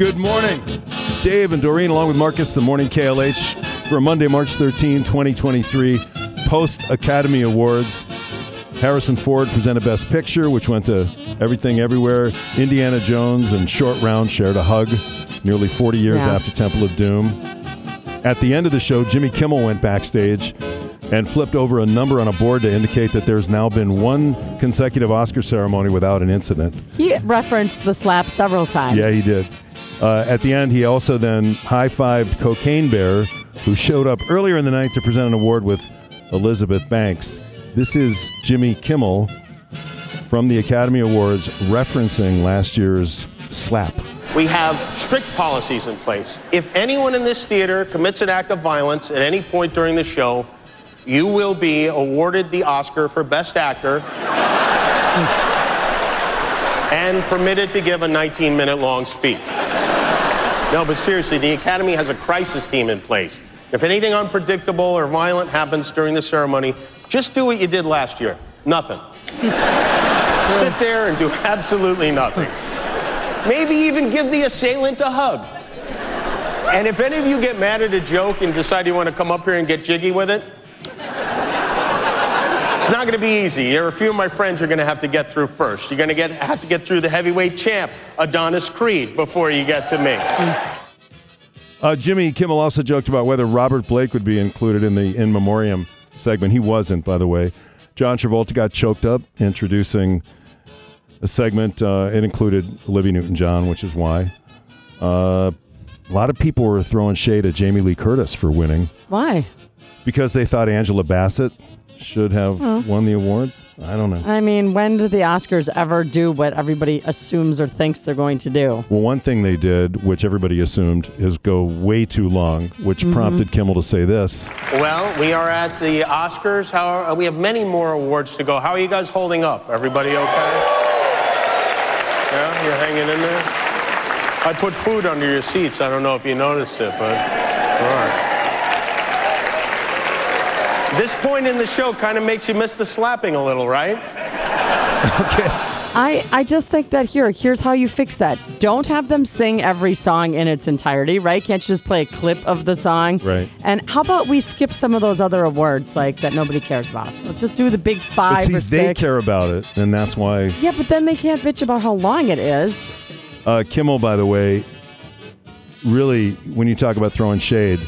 Good morning. Dave and Doreen, along with Marcus, the morning KLH for Monday, March 13, 2023, post Academy Awards. Harrison Ford presented Best Picture, which went to Everything Everywhere. Indiana Jones and Short Round shared a hug nearly 40 years Yeah. after Temple of Doom. At the end of the show, Jimmy Kimmel went backstage and flipped over a number on a board to indicate that there's now been one consecutive Oscar ceremony without an incident. He referenced the slap several times. Yeah, he did. Uh, at the end, he also then high fived Cocaine Bear, who showed up earlier in the night to present an award with Elizabeth Banks. This is Jimmy Kimmel from the Academy Awards referencing last year's slap. We have strict policies in place. If anyone in this theater commits an act of violence at any point during the show, you will be awarded the Oscar for Best Actor and permitted to give a 19 minute long speech. No, but seriously, the Academy has a crisis team in place. If anything unpredictable or violent happens during the ceremony, just do what you did last year nothing. Sit there and do absolutely nothing. Maybe even give the assailant a hug. And if any of you get mad at a joke and decide you want to come up here and get jiggy with it, not going to be easy. There are a few of my friends you're going to have to get through first. You're going to get, have to get through the heavyweight champ, Adonis Creed, before you get to me. Uh, Jimmy Kimmel also joked about whether Robert Blake would be included in the in memoriam segment. He wasn't, by the way. John Travolta got choked up introducing a segment. Uh, it included Olivia Newton John, which is why. Uh, a lot of people were throwing shade at Jamie Lee Curtis for winning Why? because they thought Angela Bassett should have Huh. won the award. I don't know. I mean, when do the Oscars ever do what everybody assumes or thinks they're going to do? Well, one thing they did, which everybody assumed, is go way too long, which Mhm. prompted Kimmel to say this. Well, we are at the Oscars. How are, we have many more awards to go. How are you guys holding up? Everybody okay? Yeah, you're hanging in there? I put food under your seats. I don't know if you noticed it, but all right. This point in the show kind of makes you miss the slapping a little, right? Okay. I, I just think that here, here's how you fix that. Don't have them sing every song in its entirety, right? Can't you just play a clip of the song? Right. And how about we skip some of those other awards like that nobody cares about? Let's just do the big But five see, or they care about it, and that's why yeah, but then they can't bitch about how long it is. uh, Kimmel, by the way, really, when you talk about throwing shade,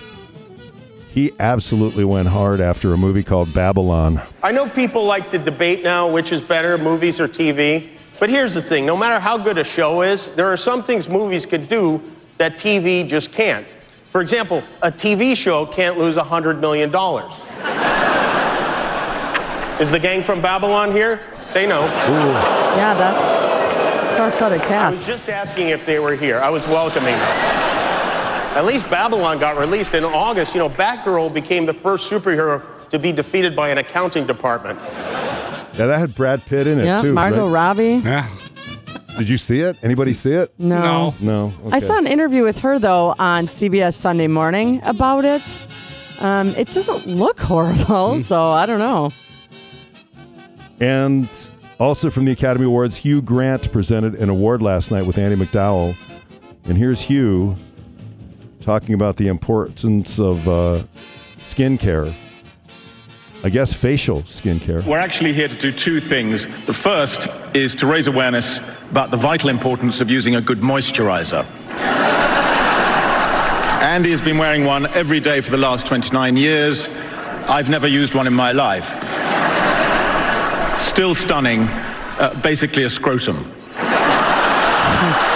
he absolutely went hard after a movie called Babylon. I know people like to debate now which is better, movies or TV. But here's the thing no matter how good a show is, there are some things movies could do that TV just can't. For example, a TV show can't lose $100 million. is the gang from Babylon here? They know. Yeah, that's star-studded cast. I was cast. just asking if they were here. I was welcoming them. At least Babylon got released in August. You know, Batgirl became the first superhero to be defeated by an accounting department. Yeah, that had Brad Pitt in it Yeah, too. Margot right? Robbie. Yeah. Did you see it? Anybody see it? No. No. I Okay. saw an interview with her though on CBS Sunday Morning about it. Um, it doesn't look horrible, so I don't know. And also from the Academy Awards, Hugh Grant presented an award last night with Andie MacDowell. And here's Hugh talking about the importance of uh, skincare. I guess facial skincare. We're actually here to do two things. The first is to raise awareness about the vital importance of using a good moisturizer. Andie has been wearing one every day for the last 29 years. I've never used one in my life. Still stunning, uh, basically a scrotum.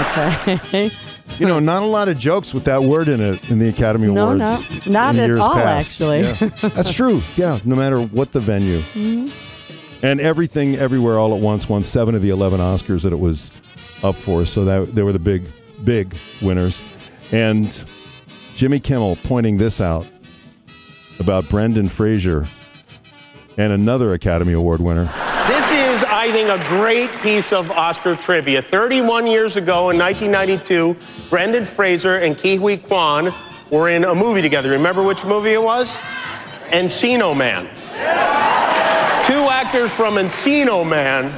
Okay. You know, not a lot of jokes with that word in it in the Academy No, Awards. no, not in at all, past. actually. Yeah. That's true. Yeah, no matter what the venue. Mhm. And everything, everywhere, all at once won seven of the eleven Oscars that it was up for. So that they were the big, big winners. And Jimmy Kimmel pointing this out about Brendan Fraser and another Academy Award winner. This is, I think, a great piece of Oscar trivia. 31 years ago in 1992, Brendan Fraser and Ke Huy Quan were in a movie together. Remember which movie it was? Encino Man. Two actors from Encino Man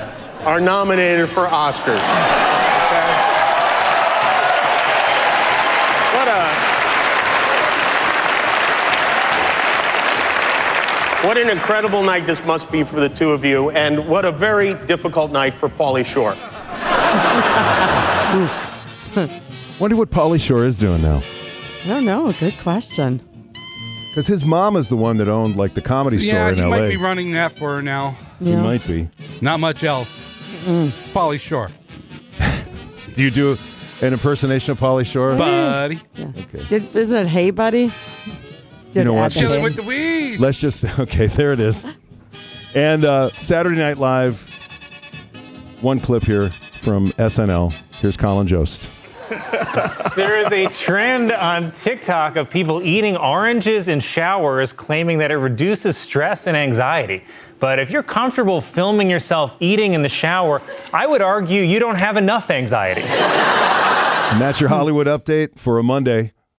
are nominated for Oscars. Okay? What an incredible night this must be for the two of you, and what a very difficult night for Pauly Shore. Wonder what Pauly Shore is doing now. I don't know. Good question. Because his mom is the one that owned like the comedy store Yeah, in he LA. might be running that for her now. He Yeah. might be. Not much else. It's Pauly Shore. Do you do an impersonation of Pauly Shore? Buddy. okay. Did, isn't it Hey Buddy? You know Did what? add the Chilling hey. with the Weez. Let's just okay. There it is. And uh, Saturday Night Live. One clip here from SNL. Here's Colin Jost. There is a trend on TikTok of people eating oranges in showers, claiming that it reduces stress and anxiety. But if you're comfortable filming yourself eating in the shower, I would argue you don't have enough anxiety. And that's your Hollywood update for a Monday.